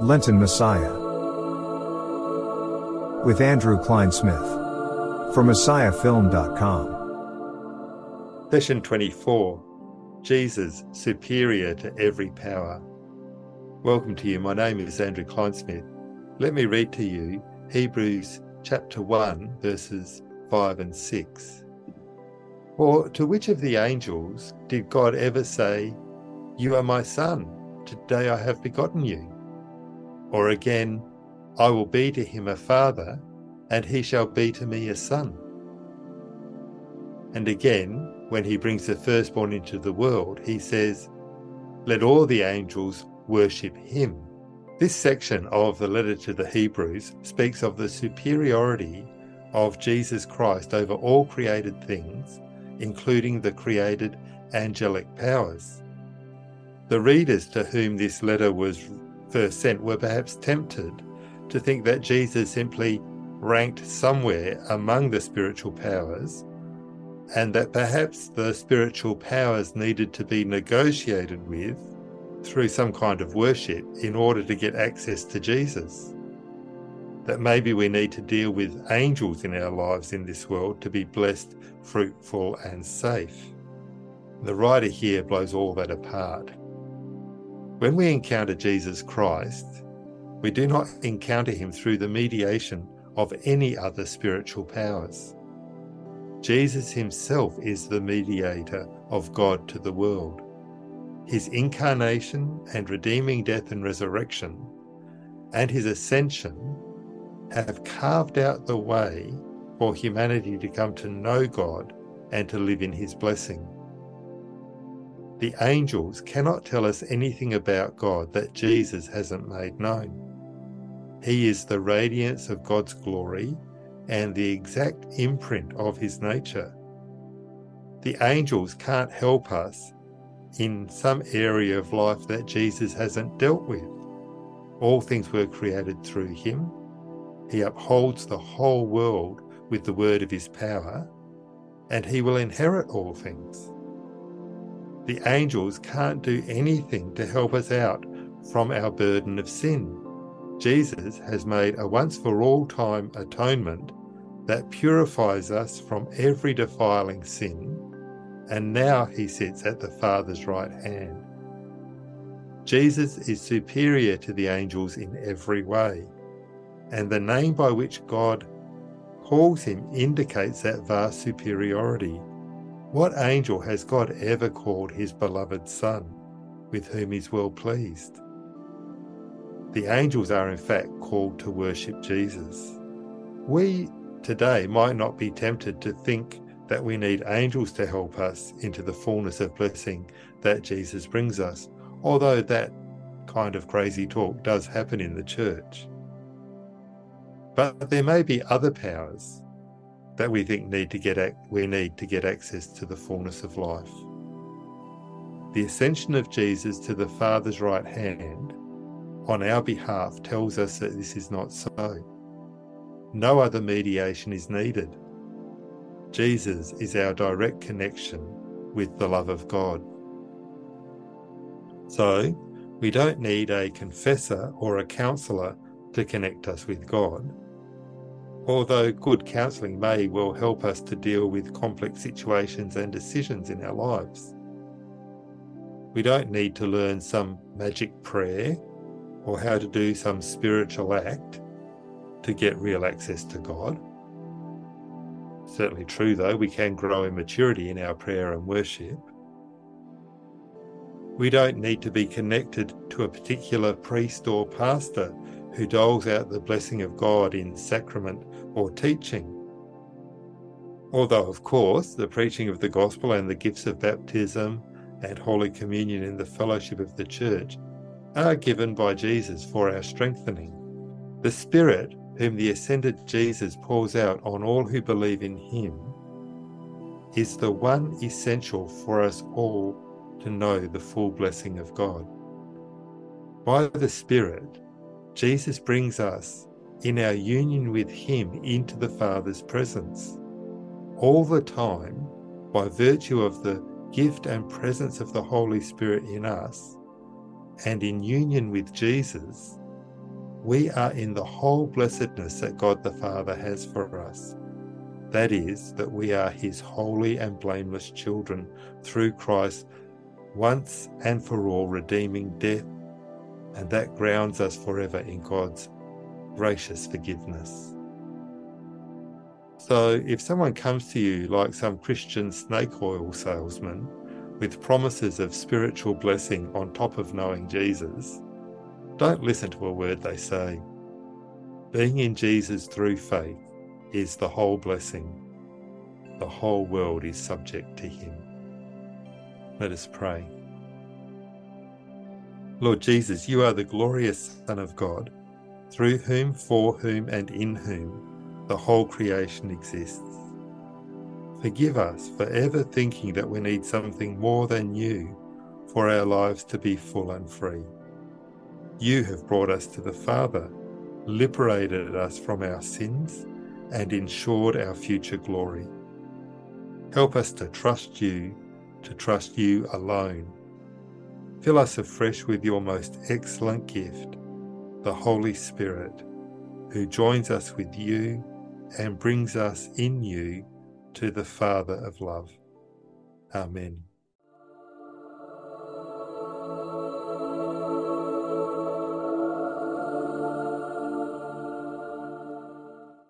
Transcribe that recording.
Lenten Messiah. With Andrew Kleinsmith. For MessiahFilm.com. Session 24 Jesus Superior to Every Power. Welcome to you. My name is Andrew Kleinsmith. Let me read to you Hebrews chapter 1, verses 5 and 6. Or to which of the angels did God ever say, You are my son, today I have begotten you? Or again, I will be to him a father, and he shall be to me a son. And again, when he brings the firstborn into the world, he says, Let all the angels worship him. This section of the letter to the Hebrews speaks of the superiority of Jesus Christ over all created things, including the created angelic powers. The readers to whom this letter was first sent were perhaps tempted to think that Jesus simply ranked somewhere among the spiritual powers and that perhaps the spiritual powers needed to be negotiated with through some kind of worship in order to get access to Jesus. That maybe we need to deal with angels in our lives in this world to be blessed, fruitful, and safe. The writer here blows all that apart. When we encounter Jesus Christ, we do not encounter him through the mediation of any other spiritual powers. Jesus himself is the mediator of God to the world. His incarnation and redeeming death and resurrection, and his ascension, have carved out the way for humanity to come to know God and to live in his blessing. The angels cannot tell us anything about God that Jesus hasn't made known. He is the radiance of God's glory and the exact imprint of his nature. The angels can't help us in some area of life that Jesus hasn't dealt with. All things were created through him. He upholds the whole world with the word of his power, and he will inherit all things. The angels can't do anything to help us out from our burden of sin. Jesus has made a once for all time atonement that purifies us from every defiling sin, and now he sits at the Father's right hand. Jesus is superior to the angels in every way, and the name by which God calls him indicates that vast superiority. What angel has God ever called his beloved Son, with whom he's well pleased? The angels are in fact called to worship Jesus. We today might not be tempted to think that we need angels to help us into the fullness of blessing that Jesus brings us, although that kind of crazy talk does happen in the church. But there may be other powers that we think need to get we need to get access to the fullness of life. The ascension of Jesus to the Father's right hand on our behalf tells us that this is not so. No other mediation is needed. Jesus is our direct connection with the love of God. So, we don't need a confessor or a counselor to connect us with God. Although good counseling may well help us to deal with complex situations and decisions in our lives. We don't need to learn some magic prayer or how to do some spiritual act to get real access to God. Certainly true, though, we can grow in maturity in our prayer and worship. We don't need to be connected to a particular priest or pastor who doles out the blessing of God in sacrament or teaching. Although, of course, the preaching of the gospel and the gifts of baptism and Holy Communion in the fellowship of the Church are given by Jesus for our strengthening. The Spirit whom the ascended Jesus pours out on all who believe in him, is the one essential for us all to know the full blessing of God. By the Spirit, Jesus brings us in our union with Him into the Father's presence. All the time, by virtue of the gift and presence of the Holy Spirit in us, and in union with Jesus, we are in the whole blessedness that God the Father has for us. That is, that we are His holy and blameless children through Christ, once and for all redeeming death, and that grounds us forever in God's gracious forgiveness. So, if someone comes to you like some Christian snake oil salesman with promises of spiritual blessing on top of knowing Jesus, don't listen to a word they say. Being in Jesus through faith is the whole blessing. The whole world is subject to him. Let us pray. Lord Jesus, you are the glorious Son of God, through whom, for whom, and in whom the whole creation exists. Forgive us for ever thinking that we need something more than you for our lives to be full and free. You have brought us to the Father, liberated us from our sins, and ensured our future glory. Help us to trust you, to trust you alone. Fill us afresh with your most excellent gift, the Holy Spirit, who joins us with you and brings us in you to the Father of love. Amen.